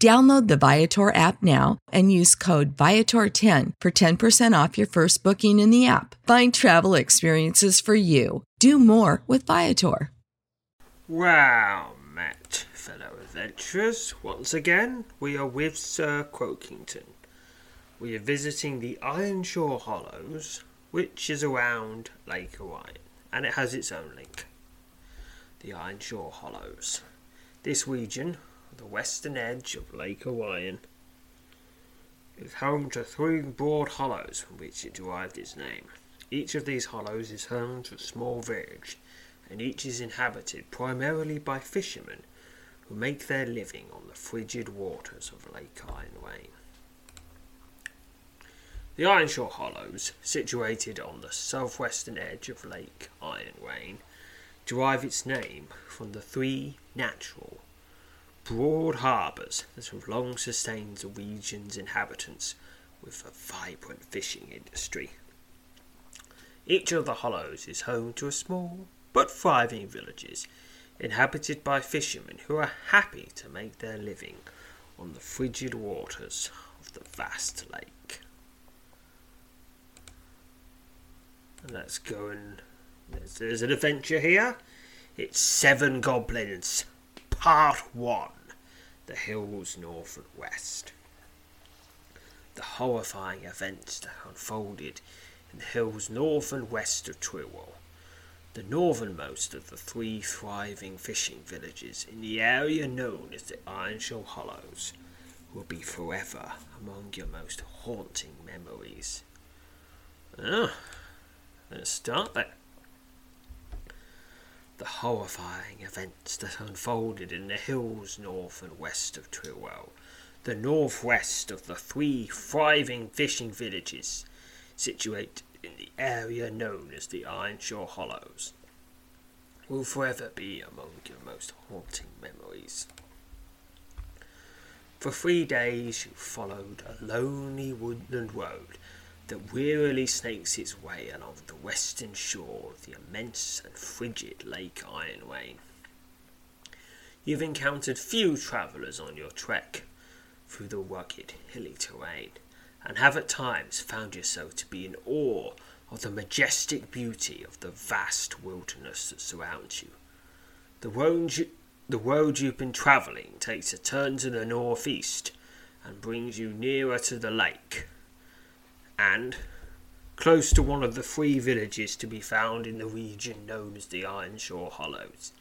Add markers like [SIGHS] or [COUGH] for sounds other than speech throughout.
Download the Viator app now and use code Viator10 for 10% off your first booking in the app. Find travel experiences for you. Do more with Viator. Wow, Matt, fellow adventurers, once again we are with Sir Croakington. We are visiting the Ironshore Hollows, which is around Lake Orion, and it has its own link. The Ironshore Hollows. This region, the western edge of Lake Orion, is home to three broad hollows from which it derived its name. Each of these hollows is home to a small village, and each is inhabited primarily by fishermen who make their living on the frigid waters of Lake Iron Wain. The Ironshore Hollows, situated on the southwestern edge of Lake Iron Wain, derive its name from the three natural broad harbours that have long sustained the region's inhabitants with a vibrant fishing industry. Each of the hollows is home to a small but thriving villages inhabited by fishermen who are happy to make their living on the frigid waters of the vast lake. And let's go and there's, there's an adventure here. It's Seven Goblins, Part 1 The Hills North and West. The horrifying events that unfolded in the hills north and west of Trillwell, the northernmost of the three thriving fishing villages in the area known as the Ironshore Hollows, will be forever among your most haunting memories. Ah, let's start then. The horrifying events that unfolded in the hills north and west of Trillwell, the northwest of the three thriving fishing villages situated in the area known as the Ironshore Hollows, will forever be among your most haunting memories. For three days you followed a lonely woodland road that wearily snakes its way along the western shore of the immense and frigid Lake Iron Wain. You've encountered few travellers on your trek through the rugged, hilly terrain, and have at times found yourself to be in awe of the majestic beauty of the vast wilderness that surrounds you. The road, you, the road you've been travelling takes a turn to the northeast and brings you nearer to the lake, and close to one of the three villages to be found in the region known as the Ironshore Hollows.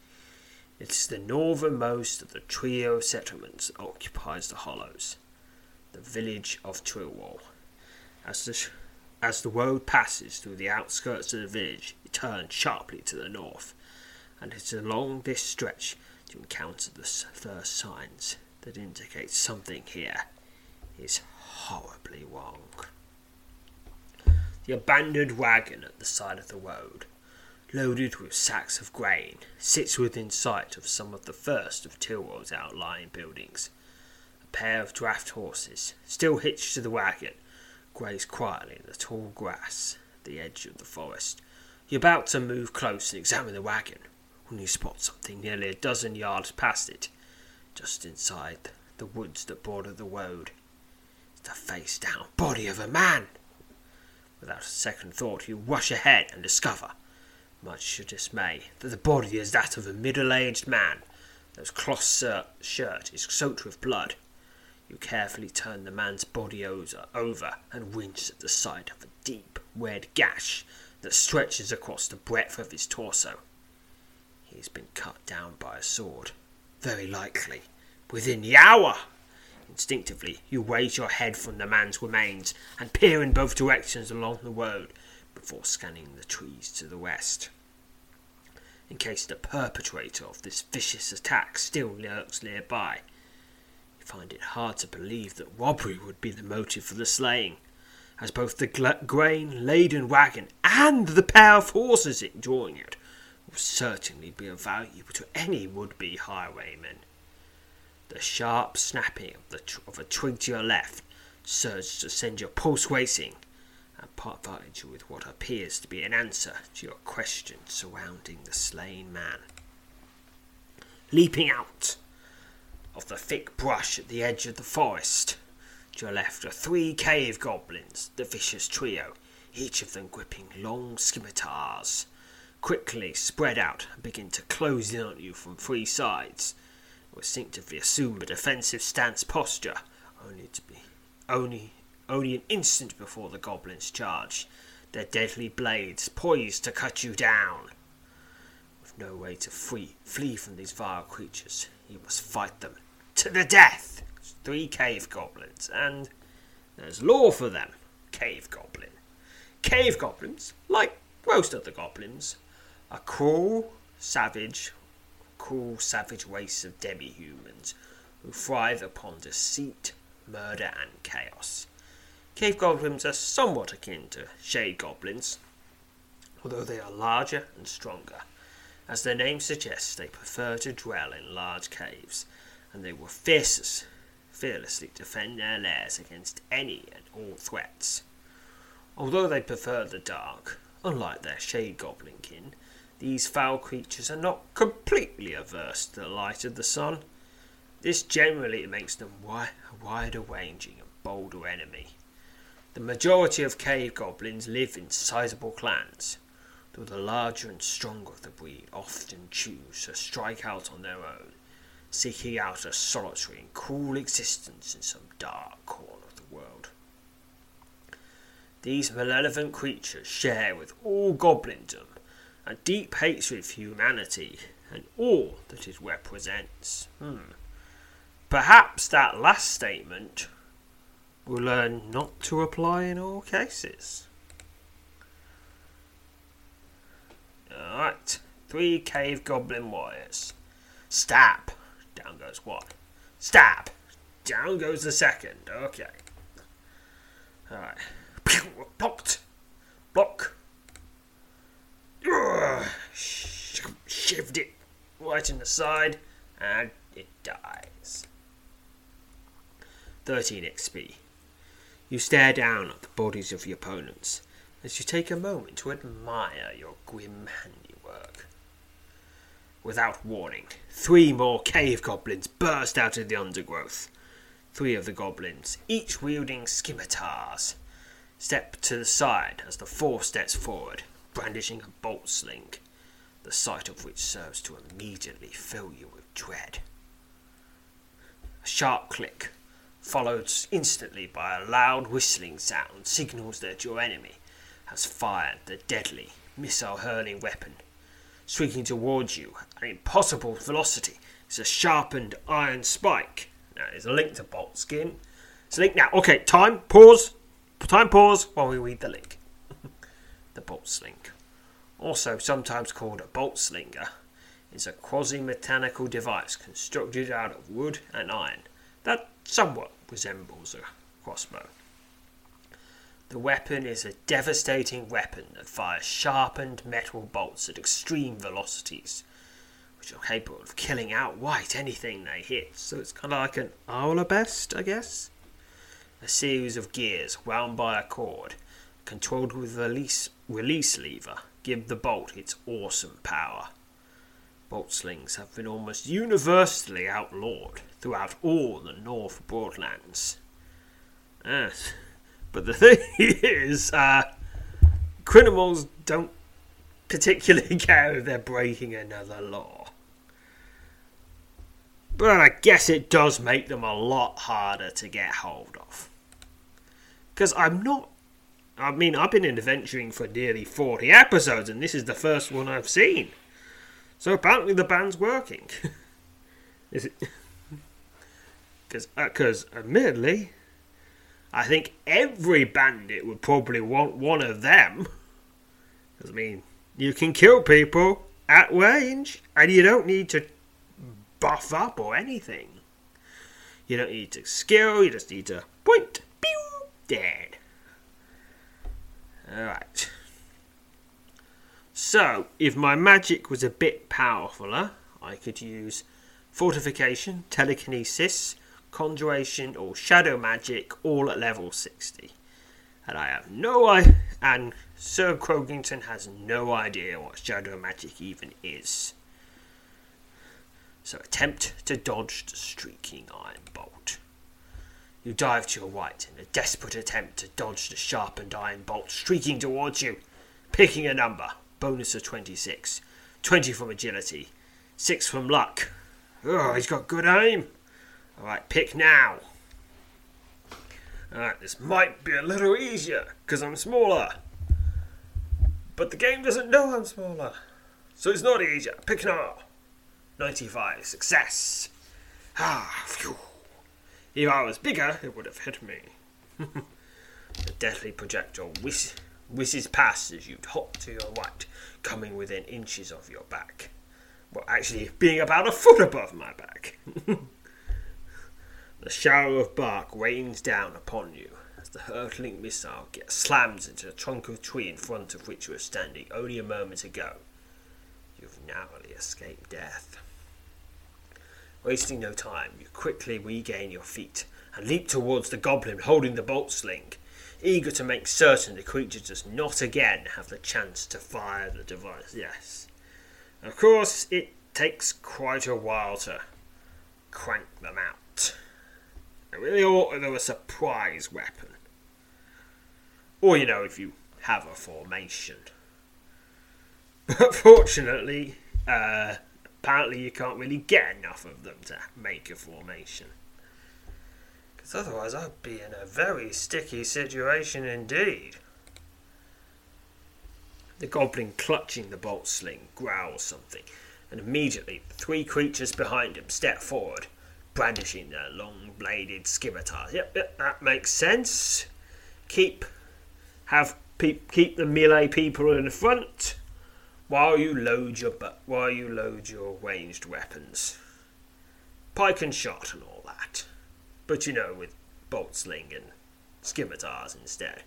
It is the northernmost of the trio of settlements that occupies the hollows, the village of Trillwall. As the, sh- as the road passes through the outskirts of the village, it turns sharply to the north, and it's along this stretch you encounter the first signs that indicate something here is horribly wrong. The abandoned wagon at the side of the road, loaded with sacks of grain, sits within sight of some of the first of Tilwell's outlying buildings. A pair of draft horses, still hitched to the wagon, graze quietly in the tall grass at the edge of the forest. You're about to move close and examine the wagon when you spot something nearly a dozen yards past it, just inside the woods that border the road. It's the face down body of a man. Without a second thought, you rush ahead and discover, much to your dismay, that the body is that of a middle aged man. Whose cloth shirt is soaked with blood. You carefully turn the man's body over and wince at the sight of a deep red gash that stretches across the breadth of his torso. He has been cut down by a sword, very likely within the hour. Instinctively, you raise your head from the man's remains and peer in both directions along the road before scanning the trees to the west. In case the perpetrator of this vicious attack still lurks nearby, you find it hard to believe that robbery would be the motive for the slaying, as both the grain laden wagon and the pair of horses drawing it would certainly be of value to any would be highwayman. The sharp snapping of, of a twig to your left serves to send your pulse racing and provide you with what appears to be an answer to your question surrounding the slain man. Leaping out of the thick brush at the edge of the forest, to your left are three cave goblins, the vicious trio, each of them gripping long scimitars, quickly spread out and begin to close in on you from three sides instinctively assume a defensive stance posture, only to be only only an instant before the goblins charge, their deadly blades poised to cut you down. With no way to free, flee from these vile creatures, you must fight them to the death. Three cave goblins, and there's law for them. Cave goblin. Cave goblins, like most other goblins, are cruel, savage, cruel, savage race of demi-humans who thrive upon deceit, murder, and chaos. Cave goblins are somewhat akin to shade goblins, although they are larger and stronger. As their name suggests, they prefer to dwell in large caves, and they will fiercest, fearlessly defend their lairs against any and all threats. Although they prefer the dark, unlike their shade goblin kin, these foul creatures are not completely averse to the light of the sun. This generally makes them a wider ranging and bolder enemy. The majority of cave goblins live in sizable clans, though the larger and stronger of the breed often choose to strike out on their own, seeking out a solitary and cruel existence in some dark corner of the world. These malevolent creatures share with all goblindom a deep hatred for humanity and all that it represents. Hmm. Perhaps that last statement will learn not to apply in all cases. Alright, three cave goblin warriors. Stab! Down goes one. Stab! Down goes the second. Okay. Alright. Blocked! Block! Shivved it right in the side, and it dies. 13 XP. You stare down at the bodies of your opponents as you take a moment to admire your grim handiwork. Without warning, three more cave goblins burst out of the undergrowth. Three of the goblins, each wielding scimitars, step to the side as the four steps forward, brandishing a bolt sling, the sight of which serves to immediately fill you with dread. A sharp click, followed instantly by a loud whistling sound, signals that your enemy has fired the deadly missile hurling weapon. Swinging towards you at an impossible velocity is a sharpened iron spike. Now, there's a link to Bolt Sling. It's a link now. Okay, time, pause. Time, pause while we read the link [LAUGHS] the bolt sling. Also, sometimes called a bolt slinger, is a quasi mechanical device constructed out of wood and iron that somewhat resembles a crossbow. The weapon is a devastating weapon that fires sharpened metal bolts at extreme velocities, which are capable of killing outright anything they hit. So it's kind of like an arbalest, I guess. A series of gears wound by a cord, controlled with a release, release lever, give the bolt its awesome power. Bolt slings have been almost universally outlawed throughout all the North Broadlands. Yes. But the [LAUGHS] thing is, uh, criminals don't particularly [LAUGHS] care if they're breaking another law. But I guess it does make them a lot harder to get hold of. Because I'm not. I mean, I've been adventuring for nearly 40 episodes, and this is the first one I've seen. So apparently the band's working. [LAUGHS] is it? [LAUGHS] Because, because uh, admittedly, I think every bandit would probably want one of them. Because, I mean, you can kill people at range, and you don't need to buff up or anything. You don't need to skill, you just need to point, pew, dead. Alright. So, if my magic was a bit powerfuler, I could use fortification, telekinesis, conjuration, or shadow magic all at level 60. And I have no idea, and Sir Croakington has no idea what shadow magic even is. So attempt to dodge the streaking iron bolt. You dive to your right in a desperate attempt to dodge the sharpened iron bolt streaking towards you, picking a number, bonus of 26, 20 from agility, 6 from luck. Oh, he's got good aim. Alright, pick now. Alright, this might be a little easier because I'm smaller. But the game doesn't know I'm smaller. So it's not easier. Pick now. 95. Success. Ah, phew. If I was bigger, it would have hit me. [LAUGHS] the deathly projectile whiz- whizzes past as you hop to your right, coming within inches of your back. Well, actually, being about a foot above my back. [LAUGHS] The shower of bark rains down upon you as the hurtling missile gets slams into the trunk of a tree in front of which you were standing only a moment ago. You've narrowly escaped death. Wasting no time, you quickly regain your feet and leap towards the goblin holding the bolt sling, eager to make certain the creature does not again have the chance to fire the device. Yes. Of course, it takes quite a while to crank them out. I really ought to have a surprise weapon. Or, you know, if you have a formation. But [LAUGHS] fortunately, uh, apparently you can't really get enough of them to make a formation. Because otherwise I'd be in a very sticky situation indeed. The goblin clutching the bolt sling growls something, and immediately three creatures behind him step forward brandishing their long bladed scimitars. Yep, yep, that makes sense. Keep have pe- keep the melee people in the front while you load your bu- while you load your ranged weapons. Pike and shot and all that. But you know, with bolt sling and scimitars instead.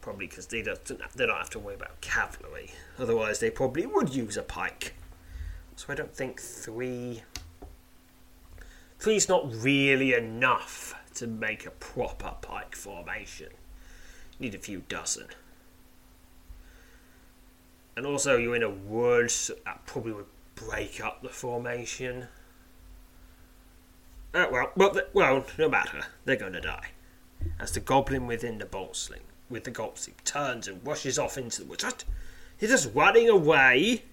Probably because they don't, they don't have to worry about cavalry. Otherwise, they probably would use a pike. So I don't think three Three's not really enough to make a proper pike formation. You need a few dozen. And also, you're in a wood that probably would break up the formation. Uh, well, well, well, no matter. They're going to die. As the goblin within the bolt sling, with the gold sling, turns and rushes off into the woods. He's just running away.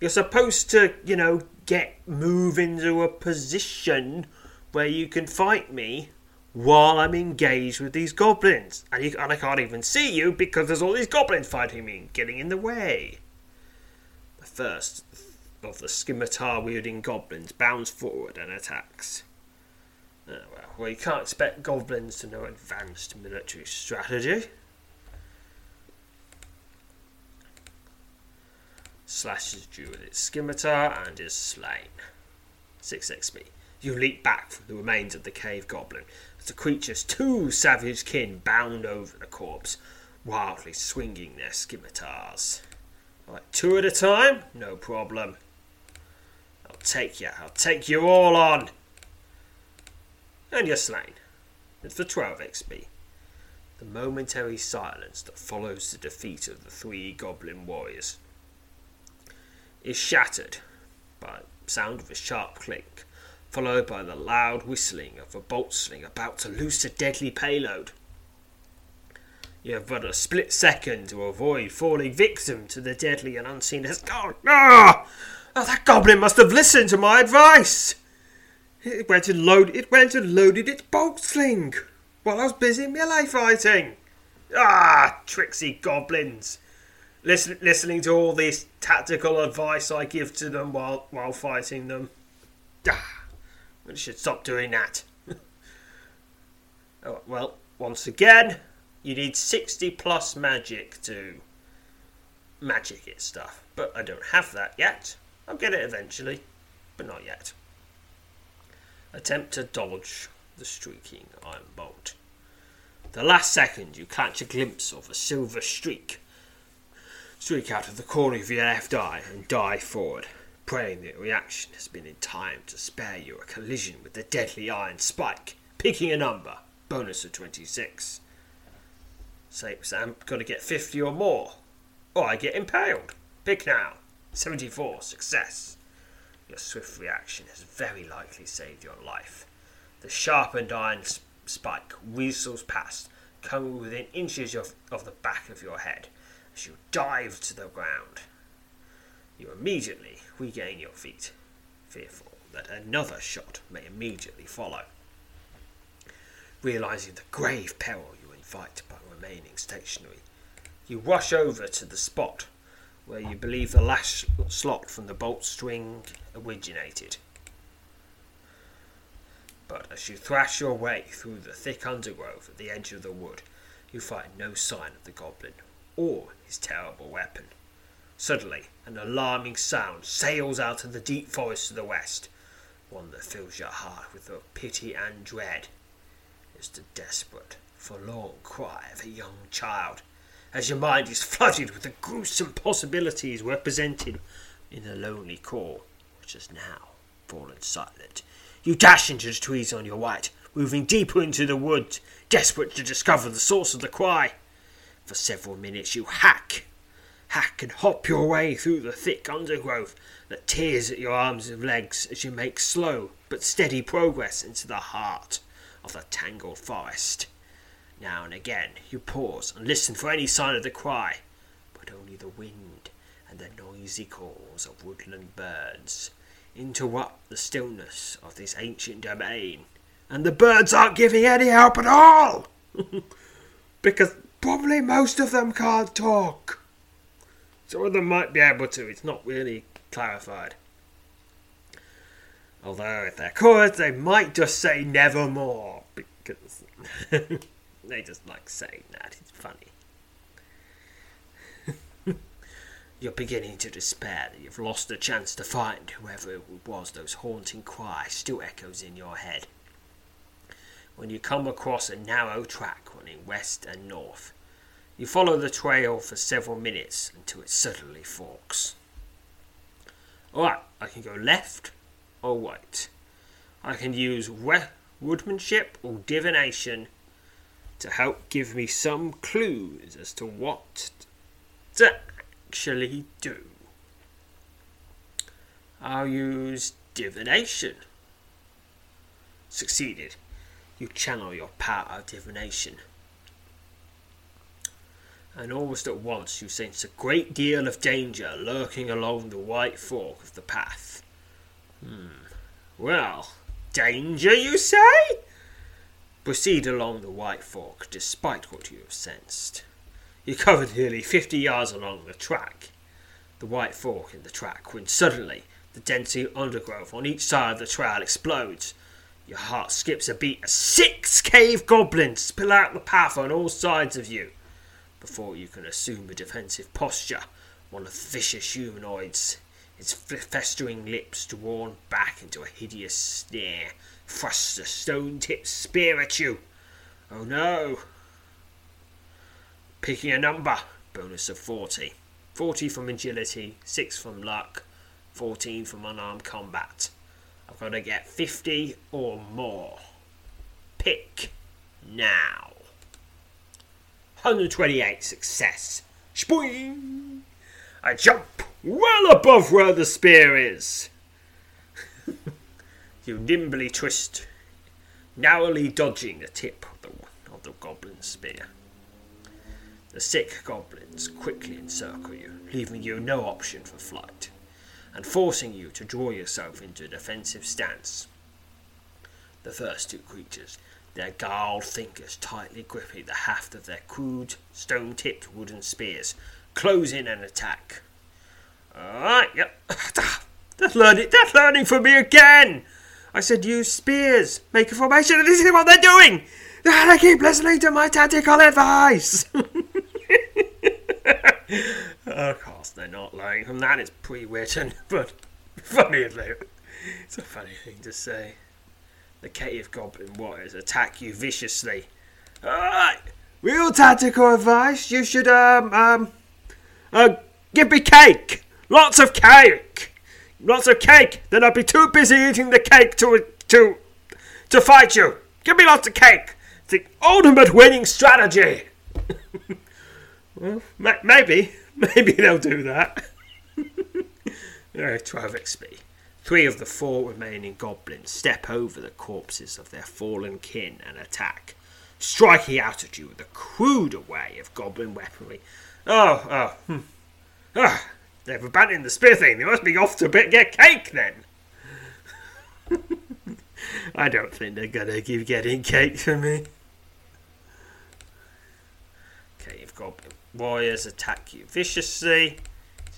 You're supposed to, you know, get move into a position where you can fight me while I'm engaged with these goblins. And, you, and I can't even see you because there's all these goblins fighting me and getting in the way. The first of the scimitar wielding goblins bounds forward and attacks. Oh, well, well, you can't expect goblins to know advanced military strategy. slashes you with its scimitar and is slain. 6 XP. You leap back from the remains of the cave goblin the creature's two savage kin bound over the corpse, wildly swinging their scimitars. Right, two at a time? No problem. I'll take you. I'll take you all on. And you're slain. It's for 12 XP. The momentary silence that follows the defeat of the three goblin warriors is shattered by the sound of a sharp click, followed by the loud whistling of a bolt sling about to loose a deadly payload. You have but a split second to avoid falling victim to the deadly and unseen escort. Ah! Oh, that goblin must have listened to my advice. It went and loaded. It went and loaded its bolt sling while I was busy melee fighting. Ah, tricksy goblins! Listen, listening to all this tactical advice I give to them while while fighting them. Ah, I should stop doing that. [LAUGHS] oh, well, once again, you need sixty plus magic to magic it stuff, but I don't have that yet. I'll get it eventually, but not yet. Attempt to dodge the streaking iron bolt. The last second you catch a glimpse of a silver streak streak out of the corner of your left eye and dive forward, praying that reaction has been in time to spare you a collision with the deadly iron spike, picking a number, bonus of 26. Say, Sam, gotta get 50 or more, or I get impaled. Pick now. 74, success. Your swift reaction has very likely saved your life. The sharpened iron spike whistles past, coming within inches of, of the back of your head as you dive to the ground. You immediately regain your feet, fearful that another shot may immediately follow. Realizing the grave peril you invite by remaining stationary, you rush over to the spot where you believe the last slot from the bolt sling originated. But as you thrash your way through the thick undergrowth at the edge of the wood, you find no sign of the goblin or his terrible weapon. Suddenly, an alarming sound sails out of the deep forest to the west, one that fills your heart with both pity and dread. It's the desperate, forlorn cry of a young child, as your mind is flooded with the gruesome possibilities represented in the lonely call, which has now fallen silent. You dash into the trees on your right, moving deeper into the woods, desperate to discover the source of the cry. For several minutes you hack, hack and hop your way through the thick undergrowth that tears at your arms and legs as you make slow but steady progress into the heart of the tangled forest. Now and again you pause and listen for any sign of the cry, but only the wind and the noisy calls of woodland birds interrupt the stillness of this ancient domain. And the birds aren't giving any help at all! [LAUGHS] because Probably most of them can't talk. Some of them might be able to, it's not really clarified. Although, if they could, they might just say nevermore, because [LAUGHS] they just like saying that. It's funny. [LAUGHS] You're beginning to despair that you've lost the chance to find whoever it was those haunting cries still echoes in your head. When you come across a narrow track running west and north, you follow the trail for several minutes until it suddenly forks. Alright, I can go left or right. I can use woodmanship or divination to help give me some clues as to what to actually do. I'll use divination. Succeeded. You channel your power of divination and almost at once you sense a great deal of danger lurking along the white fork of the path. Hmm. Well, danger, you say? Proceed along the white fork despite what you have sensed. You covered nearly fifty yards along the track, the white fork in the track, when suddenly the dense undergrowth on each side of the trail explodes. Your heart skips a beat as six cave goblins spill out the path on all sides of you before you can assume a defensive posture. One of vicious humanoids its festering lips drawn back into a hideous sneer, thrusts a stone-tipped spear at you. Oh no! Picking a number, bonus of 40. 40 from agility, 6 from luck, 14 from unarmed combat. I've got to get 50 or more. Pick now. 128 success. Spoing! I jump well above where the spear is. [LAUGHS] you nimbly twist, narrowly dodging the tip of the, of the goblin spear. The sick goblins quickly encircle you, leaving you no option for flight, and forcing you to draw yourself into a defensive stance. The first two creatures, their gnarled fingers tightly gripping the haft of their crude, stone tipped wooden spears, close in and attack. Alright, yep. [SIGHS] That's learning, that's learning from me again! I said use spears, make a formation, and this is what they're doing! They keep listening to my tactical advice! [LAUGHS] of course, they're not learning from that. It's pre-written, [LAUGHS] but funny It's a funny thing to say. The cave goblin warriors attack you viciously. Alright, real tactical advice. You should um um uh give me cake, lots of cake, lots of cake. Then I'll be too busy eating the cake to to to fight you. Give me lots of cake. It's the ultimate winning strategy. [LAUGHS] Well, maybe. [LAUGHS] Maybe they'll do that. [LAUGHS] uh, 12 XP. Three of the four remaining goblins step over the corpses of their fallen kin and attack, striking out at you with a crude array of goblin weaponry. Oh, oh, hmm. Ah, they've abandoned the spear thing. They must be off to get cake then. [LAUGHS] I don't think they're gonna keep getting cake for me. Cave goblin warriors attack you viciously.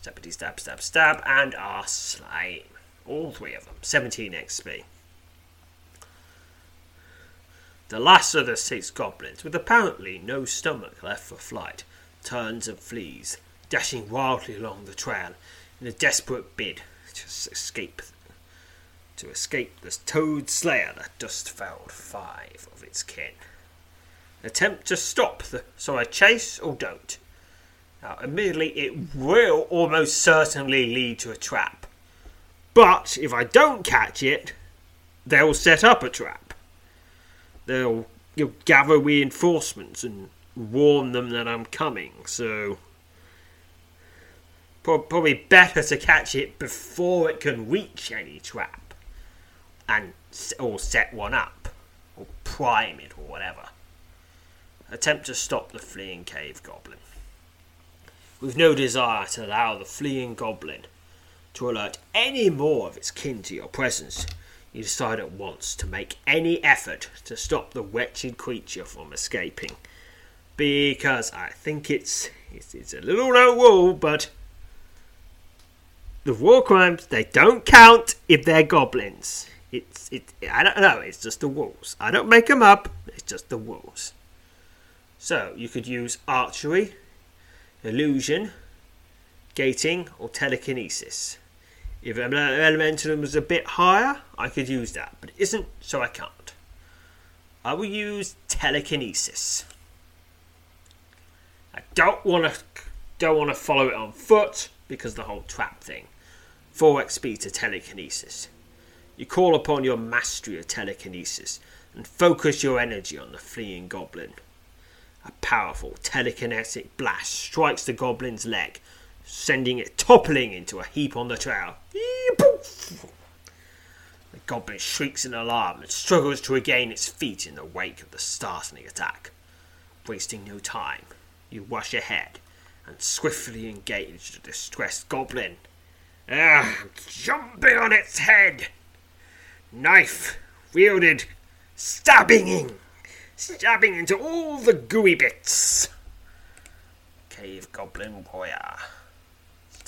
Stabbity stab, stab, stab, and are slain. All three of them. 17 XP. The last of the six goblins, with apparently no stomach left for flight, turns and flees, dashing wildly along the trail in a desperate bid to escape to escape the toad slayer that just felled five of its kin. Attempt to stop the so I chase or don't. Now, admittedly, it will almost certainly lead to a trap. But if I don't catch it, they'll set up a trap. They'll you'll gather reinforcements and warn them that I'm coming. So probably better to catch it before it can reach any trap, and or set one up, or prime it, or whatever. Attempt to stop the fleeing cave goblin with no desire to allow the fleeing goblin to alert any more of its kin to your presence, you decide at once to make any effort to stop the wretched creature from escaping. Because I think it's it's, it's a little no rule, but the war crimes they don't count if they're goblins. It's it I don't know. It's just the rules. I don't make them up. It's just the rules. So you could use archery illusion, gating, or telekinesis. If elemental was a bit higher, I could use that, but it isn't, so I can't. I will use telekinesis. I don't want to don't want to follow it on foot because the whole trap thing. 4 XP to telekinesis. You call upon your mastery of telekinesis and focus your energy on the fleeing goblin. A powerful telekinetic blast strikes the goblin's leg, sending it toppling into a heap on the trail. The goblin shrieks in alarm and struggles to regain its feet in the wake of the startling attack. Wasting no time, you rush ahead and swiftly engage the distressed goblin. Ah, jumping on its head! Knife wielded, stabbing stabbing into all the gooey bits. Cave Goblin Warrior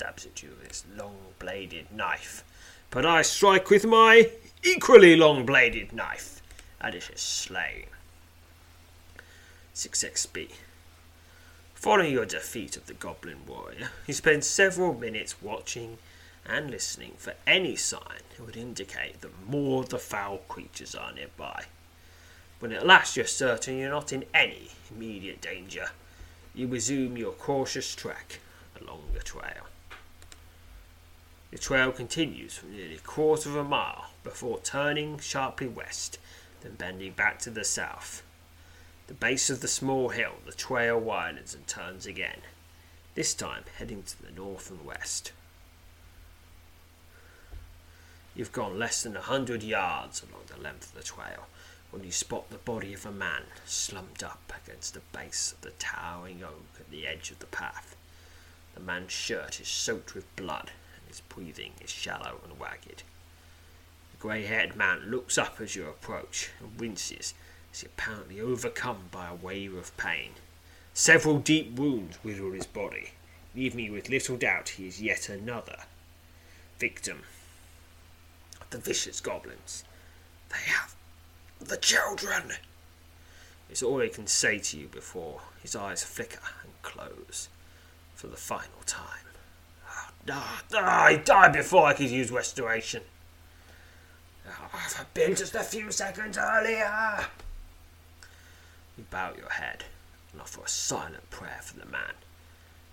stabs at you with his long bladed knife, but I strike with my equally long bladed knife, and it is slain. 6 XP. Following your defeat of the Goblin Warrior, you spend several minutes watching and listening for any sign that would indicate that more of the foul creatures are nearby. When at last you're certain you're not in any immediate danger, you resume your cautious trek along the trail. The trail continues for nearly a quarter of a mile before turning sharply west, then bending back to the south. The base of the small hill, the trail widens and turns again, this time heading to the north and west. You've gone less than a hundred yards along the length of the trail when you spot the body of a man slumped up against the base of the towering oak at the edge of the path. The man's shirt is soaked with blood, his breathing is shallow and ragged. The grey haired man looks up as you approach and winces as if apparently overcome by a wave of pain. Several deep wounds riddle his body, leaving me with little doubt he is yet another victim of the vicious goblins. They have the children! It's all he can say to you before his eyes flicker and close for the final time. Ah, ah, he died before I could use restoration. If I'd been just a few seconds earlier. You bow your head and offer a silent prayer for the man,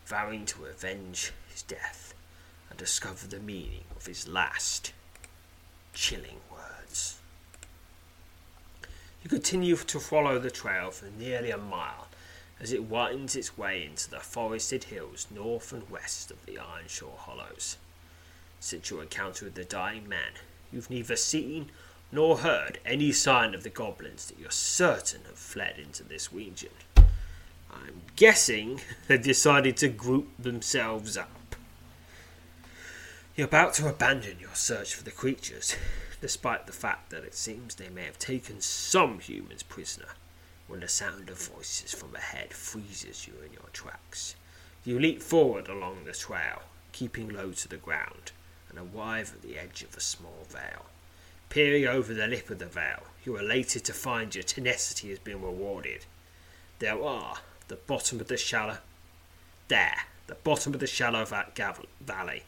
vowing to avenge his death and discover the meaning of his last chilling words. You continue to follow the trail for nearly a mile as it winds its way into the forested hills north and west of the Ironshore Hollows. Since your encounter with the dying man, you've neither seen nor heard any sign of the goblins that you're certain have fled into this region. I'm guessing [LAUGHS] they've decided to group themselves up. You're about to abandon your search for the creatures, despite the fact that it seems they may have taken some humans prisoner, when the sound of voices from ahead freezes you in your tracks. You leap forward along the trail, keeping low to the ground, and arrive at the edge of a small vale. Peering over the lip of the vale, you are elated to find your tenacity has been rewarded. There are, the bottom of the shallow, there, the bottom of the shallow valley,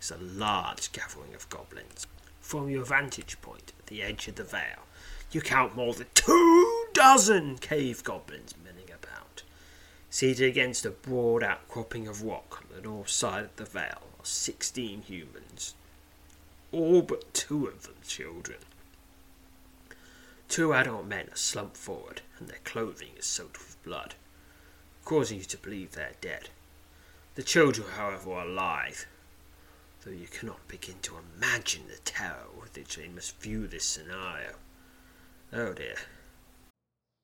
is a large gathering of goblins. From your vantage point at the edge of the vale, you count more than two dozen cave goblins milling about. Seated against a broad outcropping of rock on the north side of the vale are sixteen humans all but two of them children. Two adult men are slumped forward, and their clothing is soaked with blood, causing you to believe they are dead. The children, however, are alive, though you cannot begin to imagine the terror with which they must view this scenario. Oh dear.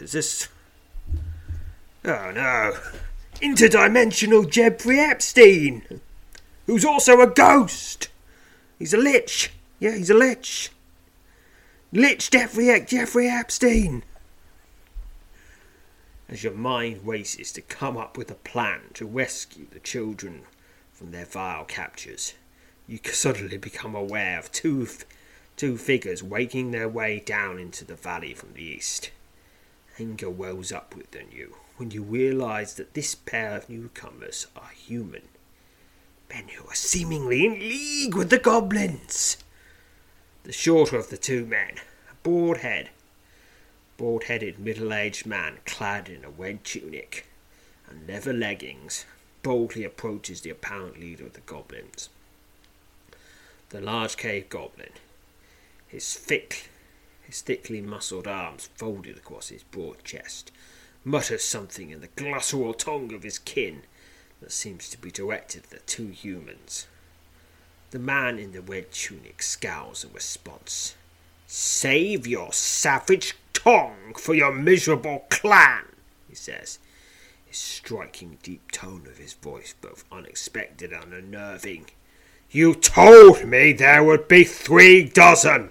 Is this? Oh no. Interdimensional Jeffrey Epstein! Who's also a ghost! He's a lich! Yeah, he's a lich! Lich Jeffrey, Jeffrey Epstein! As your mind races to come up with a plan to rescue the children from their vile captures, you suddenly become aware of two, two figures waking their way down into the valley from the east. Anger wells up within you when you realize that this pair of newcomers are human. Men who are seemingly in league with the goblins. The shorter of the two men, a bald head, bald headed middle aged man clad in a red tunic and leather leggings, boldly approaches the apparent leader of the goblins. The large cave goblin, his thick his thickly muscled arms folded across his broad chest, mutters something in the guttural tongue of his kin that seems to be directed at the two humans. The man in the red tunic scowls in response. Save your savage tongue for your miserable clan, he says, his striking deep tone of his voice both unexpected and unnerving. You told me there would be three dozen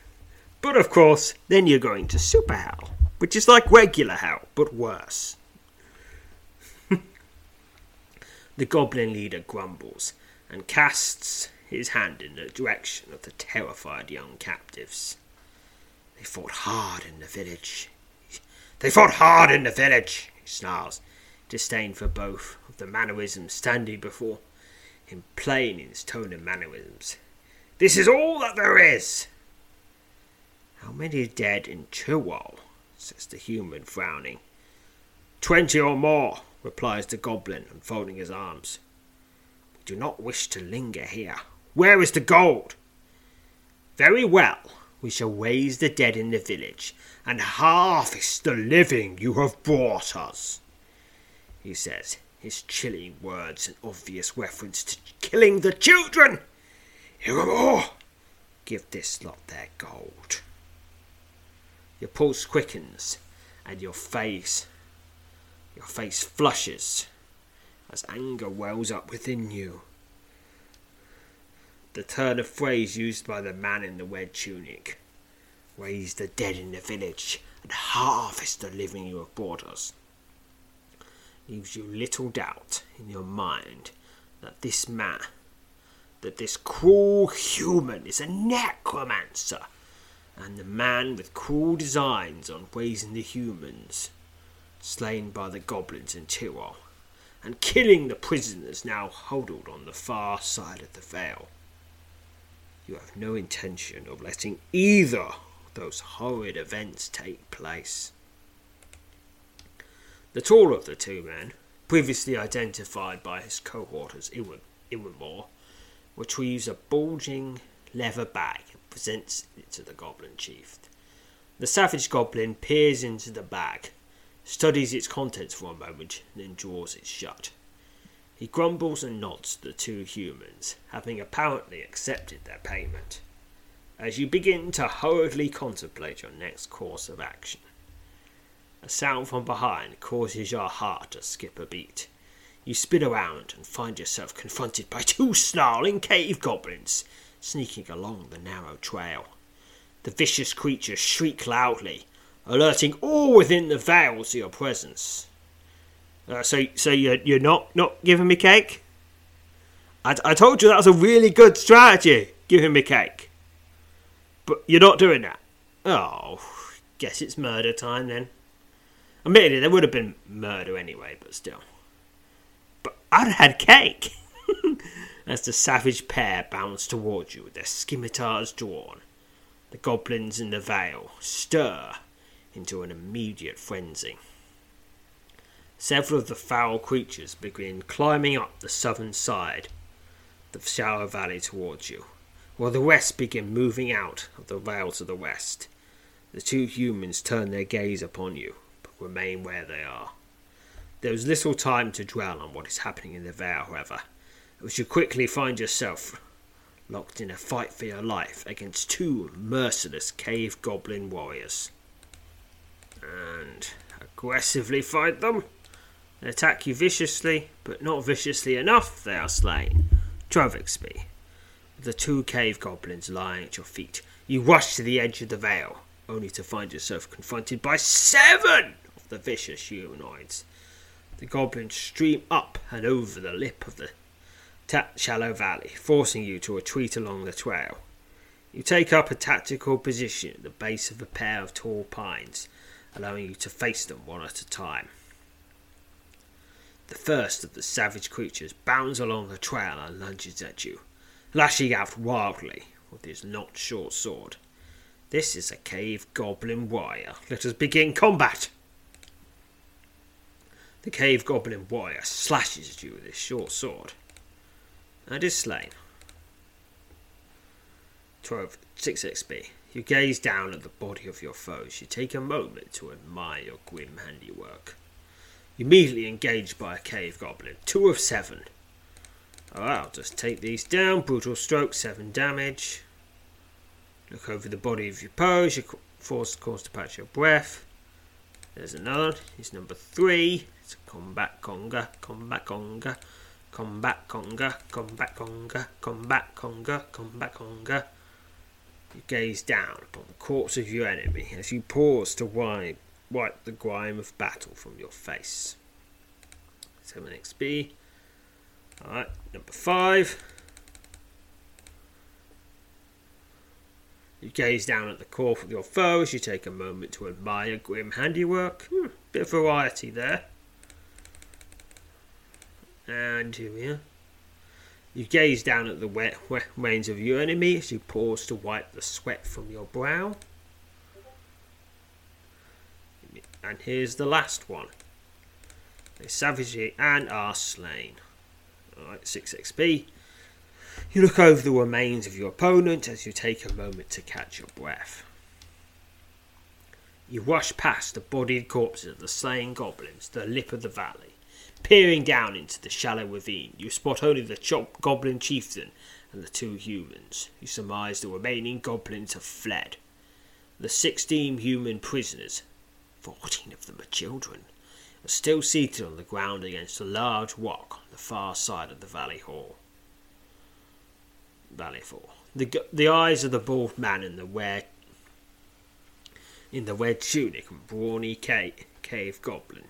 But of course, then you're going to super hell, which is like regular hell, but worse. [LAUGHS] the goblin leader grumbles and casts his hand in the direction of the terrified young captives. They fought hard in the village. They fought hard in the village, he snarls, disdain for both of the mannerisms standing before him, plain in his tone and mannerisms. This is all that there is. How many dead in Chilwell? says the human, frowning. Twenty or more, replies the goblin, unfolding his arms. We do not wish to linger here. Where is the gold? Very well, we shall raise the dead in the village and harvest the living you have brought us, he says, his chilling words an obvious reference to killing the children. Hear Give this lot their gold. Your pulse quickens and your face your face flushes as anger wells up within you. The turn of phrase used by the man in the red tunic. Raise the dead in the village and harvest the living you have brought us. Leaves you little doubt in your mind that this man, that this cruel human is a necromancer and the man with cruel designs on raising the humans, slain by the goblins in Tyrol, and killing the prisoners now huddled on the far side of the vale. You have no intention of letting either of those horrid events take place. The taller of the two men, previously identified by his cohort as Iwanmore, retrieves a bulging leather bag presents it to the goblin chief. The savage goblin peers into the bag, studies its contents for a moment, then draws it shut. He grumbles and nods to the two humans, having apparently accepted their payment. As you begin to hurriedly contemplate your next course of action, a sound from behind causes your heart to skip a beat. You spin around and find yourself confronted by two snarling cave goblins sneaking along the narrow trail. The vicious creatures shriek loudly, alerting all within the Vale to your presence. Uh, so, so you're, you're not, not giving me cake? I, I told you that was a really good strategy, giving me cake. But you're not doing that. Oh, guess it's murder time then. Admittedly, there would have been murder anyway, but still. But I'd have had cake. [LAUGHS] As the savage pair bounce towards you with their scimitars drawn, the goblins in the vale stir into an immediate frenzy. Several of the foul creatures begin climbing up the southern side of the shallow valley towards you, while the rest begin moving out of the vale to the west. The two humans turn their gaze upon you, but remain where they are. There is little time to dwell on what is happening in the vale, however, as you quickly find yourself locked in a fight for your life against two merciless cave goblin warriors. And aggressively fight them. They attack you viciously, but not viciously enough, they are slain. Trovixby, the two cave goblins lying at your feet, you rush to the edge of the vale, only to find yourself confronted by seven of the vicious humanoids. The goblins stream up and over the lip of the shallow valley, forcing you to retreat along the trail. You take up a tactical position at the base of a pair of tall pines, allowing you to face them one at a time. The first of the savage creatures bounds along the trail and lunges at you, lashing out wildly with his not short sword. This is a cave goblin warrior. Let us begin combat! The cave goblin warrior slashes at you with his short sword and is slain. 12. 6 XP. You gaze down at the body of your foes. You take a moment to admire your grim handiwork. You Immediately engaged by a cave goblin. 2 of 7. Oh, I'll just take these down. Brutal stroke, 7 damage. Look over the body of your foes. You're forced, of course, to patch your breath. There's another. He's number 3. It's a combat conga. Combat conga. Combat conga, combat conga, combat conga, combat conga. You gaze down upon the corpse of your enemy as you pause to wipe, wipe the grime of battle from your face. 7 XP. Alright, number 5. You gaze down at the corpse of your foe as you take a moment to admire grim handiwork. Hmm, bit of variety there. And here we are. You gaze down at the wet, wet remains of your enemy as you pause to wipe the sweat from your brow. And here's the last one. They savagely and are slain. Alright, 6 XP. You look over the remains of your opponent as you take a moment to catch your breath. You rush past the bodied corpses of the slain goblins to the lip of the valley. Peering down into the shallow ravine, you spot only the chop goblin chieftain and the two humans. You surmise the remaining goblins have fled. The sixteen human prisoners, fourteen of them are children, are still seated on the ground against a large rock on the far side of the valley hall. Valley Hall. The, the eyes of the bald man in the red in the red tunic and brawny cave, cave goblin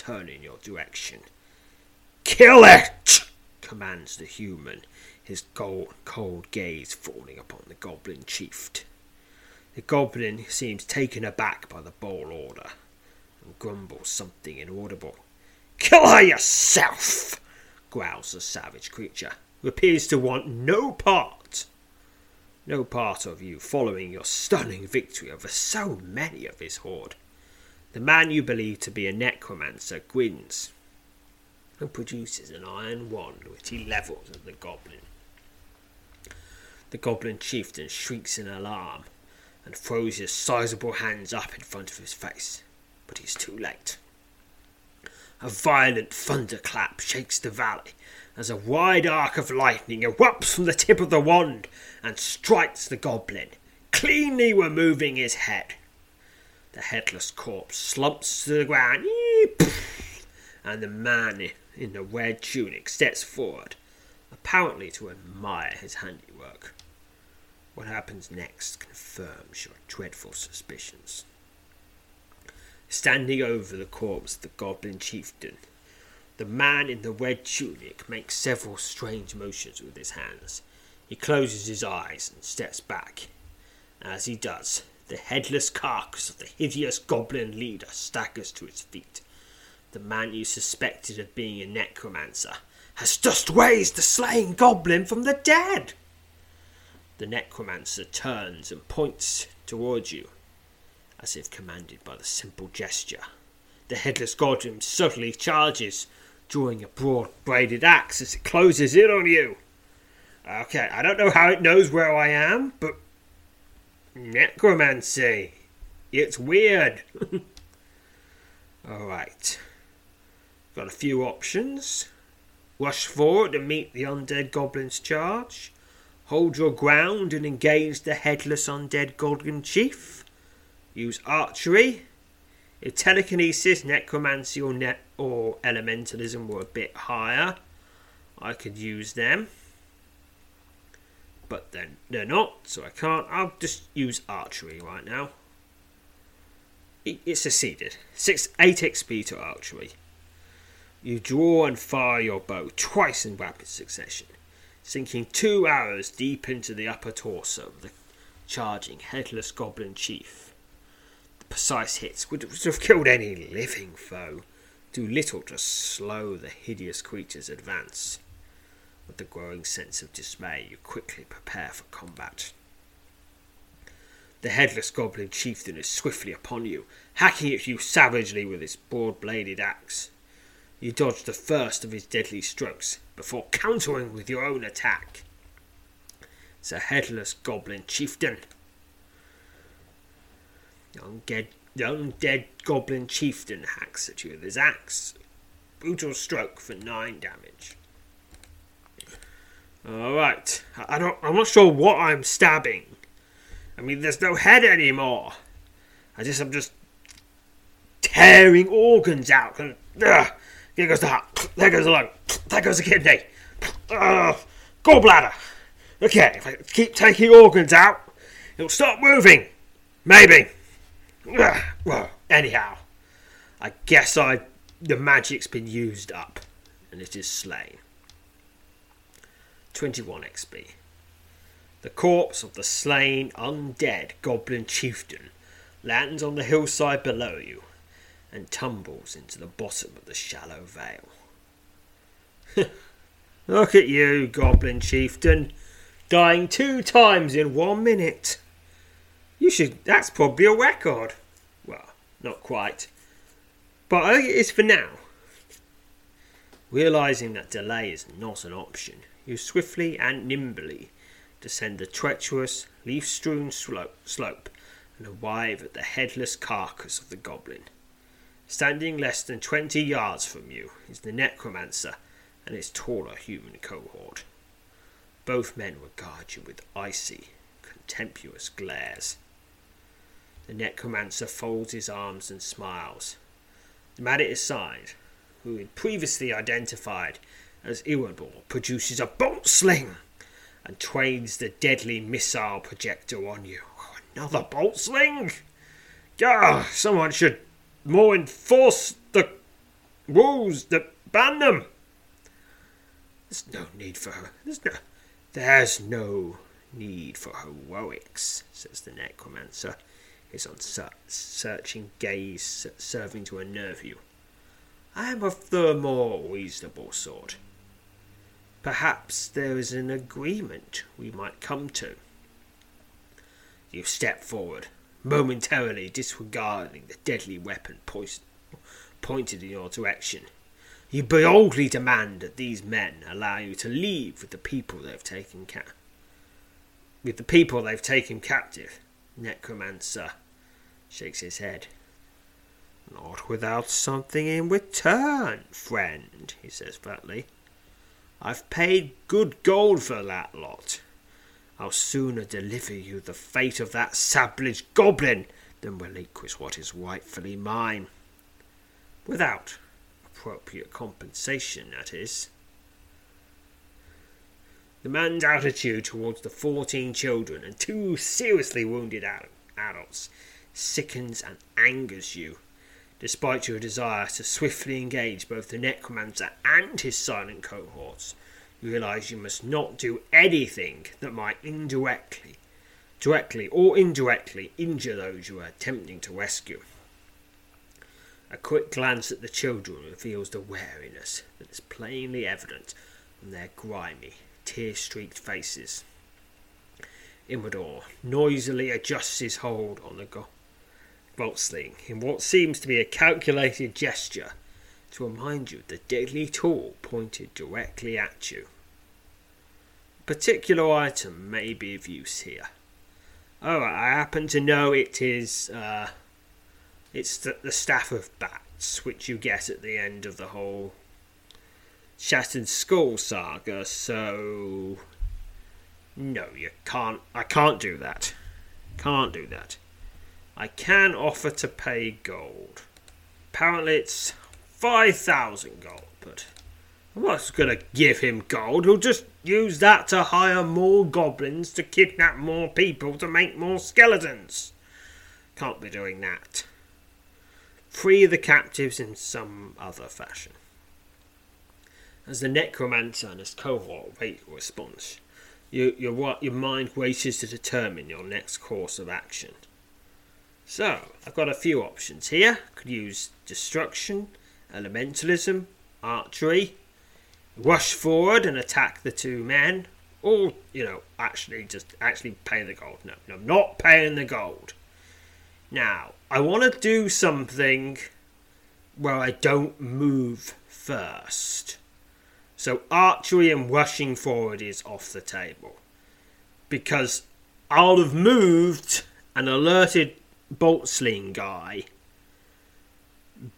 turn in your direction. Kill it! commands the human, his cold, cold gaze falling upon the goblin chief. The goblin seems taken aback by the bold order and grumbles something inaudible. Kill her yourself! growls the savage creature, who appears to want no part. No part of you following your stunning victory over so many of his horde. The man you believe to be a necromancer grins and produces an iron wand which he levels at the goblin. The goblin chieftain shrieks in alarm and throws his sizable hands up in front of his face, but he's too late. A violent thunderclap shakes the valley as a wide arc of lightning erupts from the tip of the wand and strikes the goblin, cleanly removing his head. The headless corpse slumps to the ground, and the man in the red tunic steps forward, apparently to admire his handiwork. What happens next confirms your dreadful suspicions. standing over the corpse of the goblin chieftain. The man in the red tunic makes several strange motions with his hands. He closes his eyes and steps back. As he does, the headless carcass of the hideous goblin leader staggers to its feet. The man you suspected of being a necromancer has just raised the slain goblin from the dead. The necromancer turns and points towards you, as if commanded by the simple gesture. The headless goblin suddenly charges, drawing a broad bladed axe as it closes in on you. Okay, I don't know how it knows where I am, but necromancy. It's weird. [LAUGHS] Alright. Got a few options. Rush forward and meet the undead goblin's charge. Hold your ground and engage the headless undead goblin chief. Use archery. If telekinesis, necromancy, or, ne- or elementalism were a bit higher, I could use them. But then they're not, so I can't. I'll just use archery right now. It, it succeeded. Six, eight XP to archery. You draw and fire your bow twice in rapid succession, sinking two arrows deep into the upper torso of the charging headless goblin chief. The precise hits would have killed any living foe, do little to slow the hideous creature's advance. With a growing sense of dismay, you quickly prepare for combat. The headless goblin chieftain is swiftly upon you, hacking at you savagely with his broad bladed axe. You dodge the first of his deadly strokes before countering with your own attack. It's a headless goblin chieftain. The undead, the undead goblin chieftain hacks at you with his axe. Brutal stroke for nine damage. All right. I don't. I'm not sure what I'm stabbing. I mean, there's no head anymore. I just. I'm just tearing organs out. And, ugh, here goes the heart. There goes the lung. There goes the kidney. Ugh, gallbladder. Okay, if I keep taking organs out, it'll stop moving. Maybe. Ugh, well, anyhow, I guess I the magic's been used up, and it is slain. 21 XP. The corpse of the slain, undead goblin chieftain lands on the hillside below you and tumbles into the bottom of the shallow vale. [LAUGHS] Look at you, goblin chieftain, dying two times in one minute. You should. That's probably a record. Well, not quite. But I think it is for now. Realizing that delay is not an option, you swiftly and nimbly descend the treacherous, leaf strewn slope, slope and arrive at the headless carcass of the goblin. Standing less than twenty yards from you is the necromancer and his taller human cohort. Both men regard you with icy, contemptuous glares. The necromancer folds his arms and smiles. The man at his side, who had previously identified as Iwador, produces a bolt sling and trains the deadly missile projector on you. Oh, another bolt sling! Gah, someone should more enforce the rules that ban them. There's no need for her. There's no, there's no need for heroics, says the necromancer, his unsearching gaze serving to unnerve you. I am of the more reasonable sort. Perhaps there is an agreement we might come to. You step forward, momentarily disregarding the deadly weapon pointed in your direction. You boldly demand that these men allow you to leave with the people they've taken ca- with the people they've taken captive. Necromancer shakes his head. Not without something in return, friend, he says flatly. I've paid good gold for that lot. I'll sooner deliver you the fate of that savage goblin than relinquish what is rightfully mine. Without appropriate compensation, that is. The man's attitude towards the fourteen children and two seriously wounded adults sickens and angers you. Despite your desire to swiftly engage both the necromancer and his silent cohorts, you realize you must not do anything that might indirectly, directly or indirectly injure those you are attempting to rescue. A quick glance at the children reveals the wariness that is plainly evident on their grimy, tear streaked faces. Imador noisily adjusts his hold on the go- bolt sling in what seems to be a calculated gesture to remind you of the deadly tool pointed directly at you. A particular item may be of use here. Oh, I happen to know it is, uh, it's the, the staff of bats, which you get at the end of the whole Shattered Skull saga, so no, you can't. I can't do that. Can't do that. I can offer to pay gold. Apparently, it's 5,000 gold, but I'm not going to give him gold. He'll just use that to hire more goblins to kidnap more people to make more skeletons. Can't be doing that. Free the captives in some other fashion. As the necromancer and his cohort wait your response, you, your, your mind races to determine your next course of action. So, I've got a few options here. I Could use destruction, elementalism, archery, rush forward and attack the two men, or, you know, actually just actually pay the gold. No, no, not paying the gold. Now, I want to do something where I don't move first. So archery and rushing forward is off the table. Because I'll have moved and alerted bolt sling guy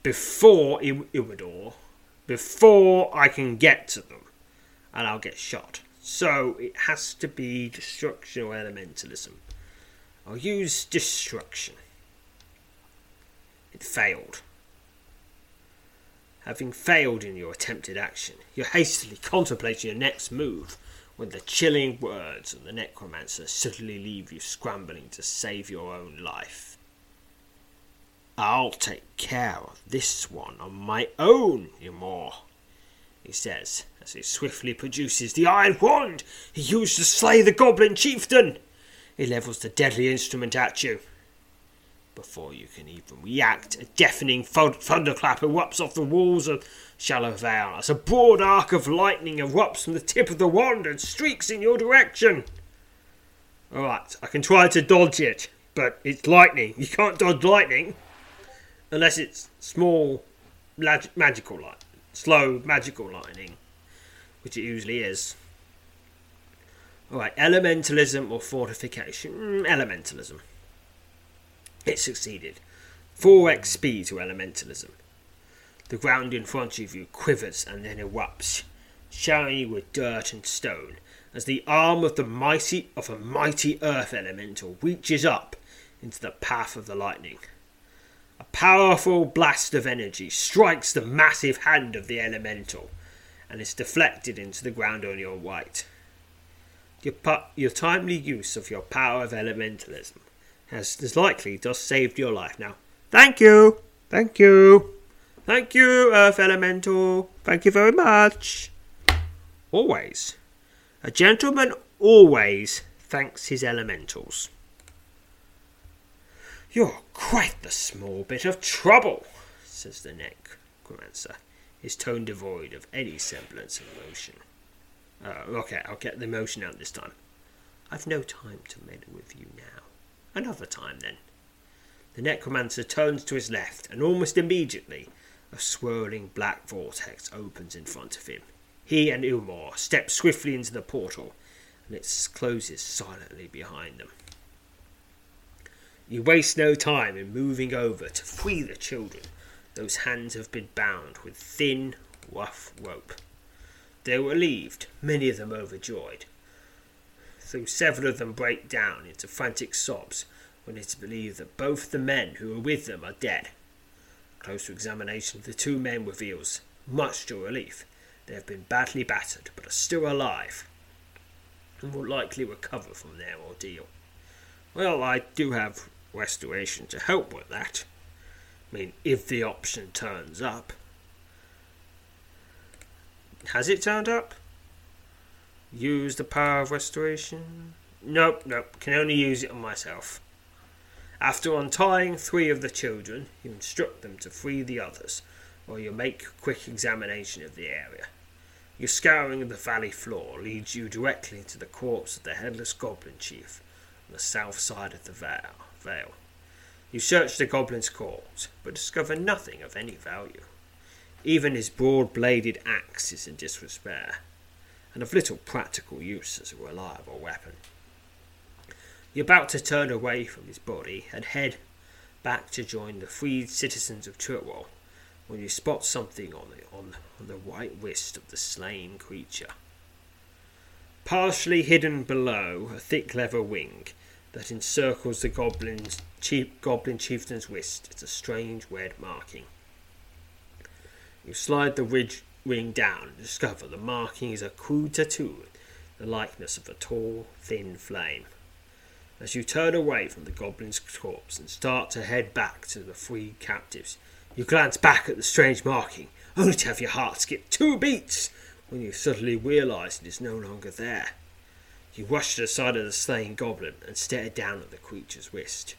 before I- Iwador, before I can get to them, and I'll get shot. So it has to be destruction or elementalism. I'll use destruction. It failed. Having failed in your attempted action, you're hastily contemplating your next move when the chilling words of the necromancer suddenly leave you scrambling to save your own life. I'll take care of this one on my own, Ymor, he says, as he swiftly produces the iron wand he used to slay the goblin chieftain. He levels the deadly instrument at you. Before you can even react, a deafening thunderclap erupts off the walls of Shallowvale as a broad arc of lightning erupts from the tip of the wand and streaks in your direction. Alright, I can try to dodge it, but it's lightning. You can't dodge lightning unless it's small lag- magical light, slow magical lightning, which it usually is. Alright, elementalism or fortification? Mm, elementalism. It succeeded. 4 XP to elementalism. The ground in front of you quivers and then erupts, you with dirt and stone, as the arm of the mighty of a mighty earth elemental reaches up into the path of the lightning. A powerful blast of energy strikes the massive hand of the elemental and is deflected into the ground on your right. Your, your timely use of your power of elementalism has, as likely just saved your life. Now, thank you, thank you, thank you, Earth Elemental, thank you very much. Always, a gentleman always thanks his elementals. You're quite the small bit of trouble, says the necromancer, his tone devoid of any semblance of emotion. Uh, okay, I'll get the emotion out this time. I've no time to meddle with you now. Another time, then. The necromancer turns to his left, and almost immediately a swirling black vortex opens in front of him. He and Ymor step swiftly into the portal, and it closes silently behind them. You waste no time in moving over to free the children. Those hands have been bound with thin, rough rope. They are relieved, many of them overjoyed though several of them break down into frantic sobs when it is believed that both the men who were with them are dead. Closer examination of the two men reveals, much to relief, they have been badly battered but are still alive and will likely recover from their ordeal. Well, I do have restoration to help with that. I mean, if the option turns up. Has it turned up? Use the power of restoration? Nope, nope, can only use it on myself. After untying three of the children, you instruct them to free the others, while you make a quick examination of the area. Your scouring of the valley floor leads you directly to the corpse of the headless goblin chief on the south side of the vale. You search the goblin's corpse, but discover nothing of any value. Even his broad bladed axe is in disrepair, and of little practical use as a reliable weapon. You're about to turn away from his body and head back to join the freed citizens of Turtwell when you spot something on the, on, on the white wrist of the slain creature. Partially hidden below a thick leather wing that encircles the goblin's chief, goblin chieftain's wrist It's a strange red marking. You slide the ridge ring down and discover the marking is a crude tattoo, the likeness of a tall, thin flame. As you turn away from the goblin's corpse and start to head back to the freed captives, you glance back at the strange marking, only to have your heart skip two beats when you suddenly realise it is no longer there. You rush to the side of the slain goblin and stared down at the creature's wrist.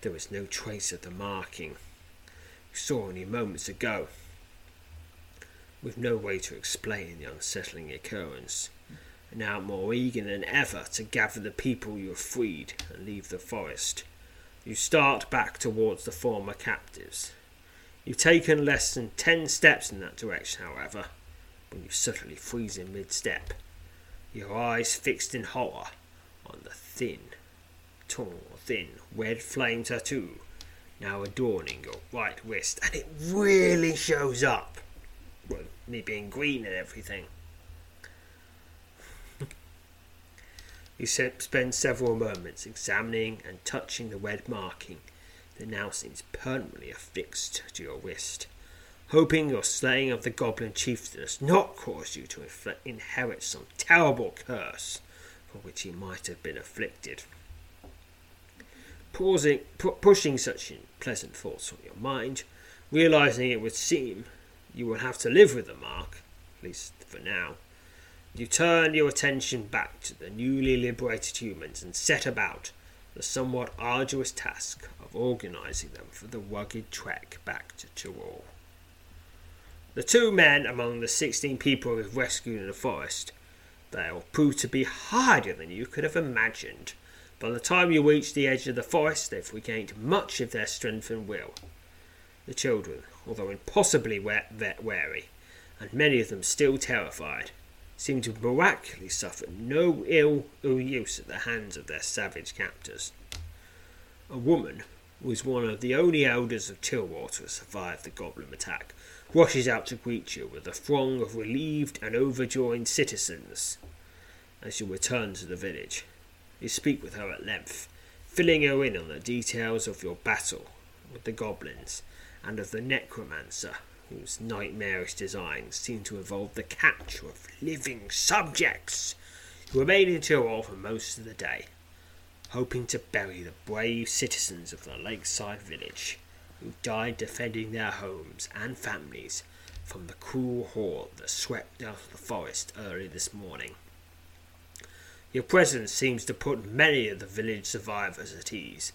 There was no trace of the marking you saw only moments ago. With no way to explain the unsettling occurrence, and now more eager than ever to gather the people you have freed and leave the forest, you start back towards the former captives. You've taken less than ten steps in that direction, however, when you suddenly freeze in mid step, your eyes fixed in horror on the thin, tall, thin red flame tattoo now adorning your right wrist, and it really shows up. Well, me being green and everything. [LAUGHS] you spend several moments examining and touching the red marking that now seems permanently affixed to your wrist, hoping your slaying of the goblin chieftain has not caused you to inherit some terrible curse for which he might have been afflicted. Pausing, pu- pushing such unpleasant thoughts from your mind, realizing it would seem you will have to live with the mark, at least for now, you turn your attention back to the newly liberated humans and set about the somewhat arduous task of organizing them for the rugged trek back to Tyrol. The two men among the sixteen people we've rescued in the forest, they'll prove to be harder than you could have imagined. By the time you reach the edge of the forest, they've regained much of their strength and will. The children, although impossibly wary, and many of them still terrified, seem to miraculously suffer no ill, ill use at the hands of their savage captors. A woman, who is one of the only elders of Tillwater to survive the goblin attack, rushes out to greet you with a throng of relieved and overjoyed citizens as you return to the village. You speak with her at length, filling her in on the details of your battle with the goblins and of the necromancer whose nightmarish designs seem to involve the capture of living subjects, who remain in Tyrol for most of the day, hoping to bury the brave citizens of the lakeside village who died defending their homes and families from the cruel horde that swept out of the forest early this morning. Your presence seems to put many of the village survivors at ease,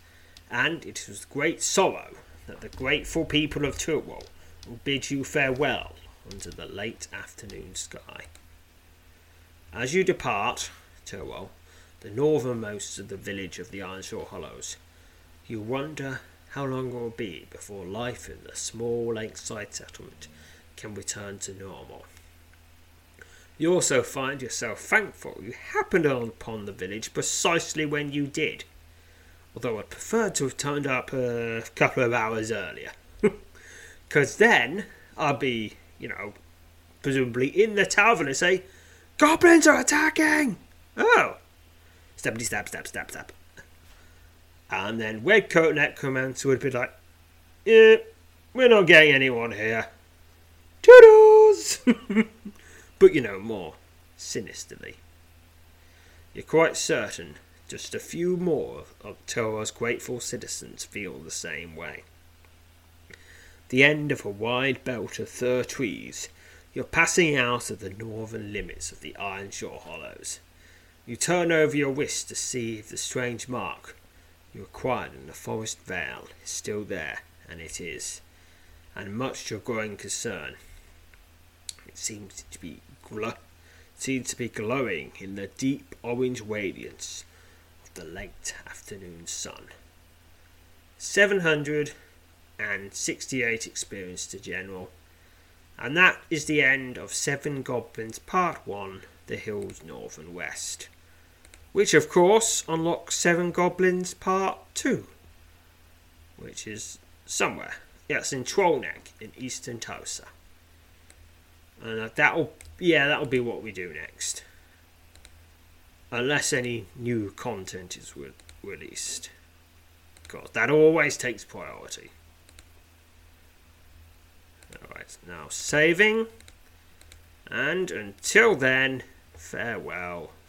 and it is with great sorrow that the grateful people of Tyrol will bid you farewell under the late afternoon sky. As you depart, Tyrwell, the northernmost of the village of the Ironshore Hollows, you wonder how long will it will be before life in the small lakeside settlement can return to normal. You also find yourself thankful you happened upon the village precisely when you did, although I'd prefer to have turned up a couple of hours earlier. [LAUGHS] Because then I'd be, you know, presumably in the tavern and say, Goblins are attacking! Oh! Stabbity stab, stab, stab, stab. And then Redcoat Necromancer would be like, Yeah, we're not getting anyone here. Toodles! [LAUGHS] but you know, more sinisterly. You're quite certain just a few more of Tora's grateful citizens feel the same way. the end of a wide belt of fir trees, you're passing out of the northern limits of the Ironshore Hollows. You turn over your wrist to see if the strange mark you acquired in the forest Vale is still there, and it is. And much to your growing concern, it seems to be gl- seems to be glowing in the deep orange radiance of the late afternoon sun. Seven hundred and sixty-eight experience to general, and that is the end of Seven Goblins Part One: The Hills North and West which of course unlocks Seven Goblins Part 2, which is somewhere. Yes, in Trollneck in Eastern Tosa. And uh, that'll, yeah, that'll be what we do next. Unless any new content is re- released. Because that always takes priority. Alright, now saving. And until then, farewell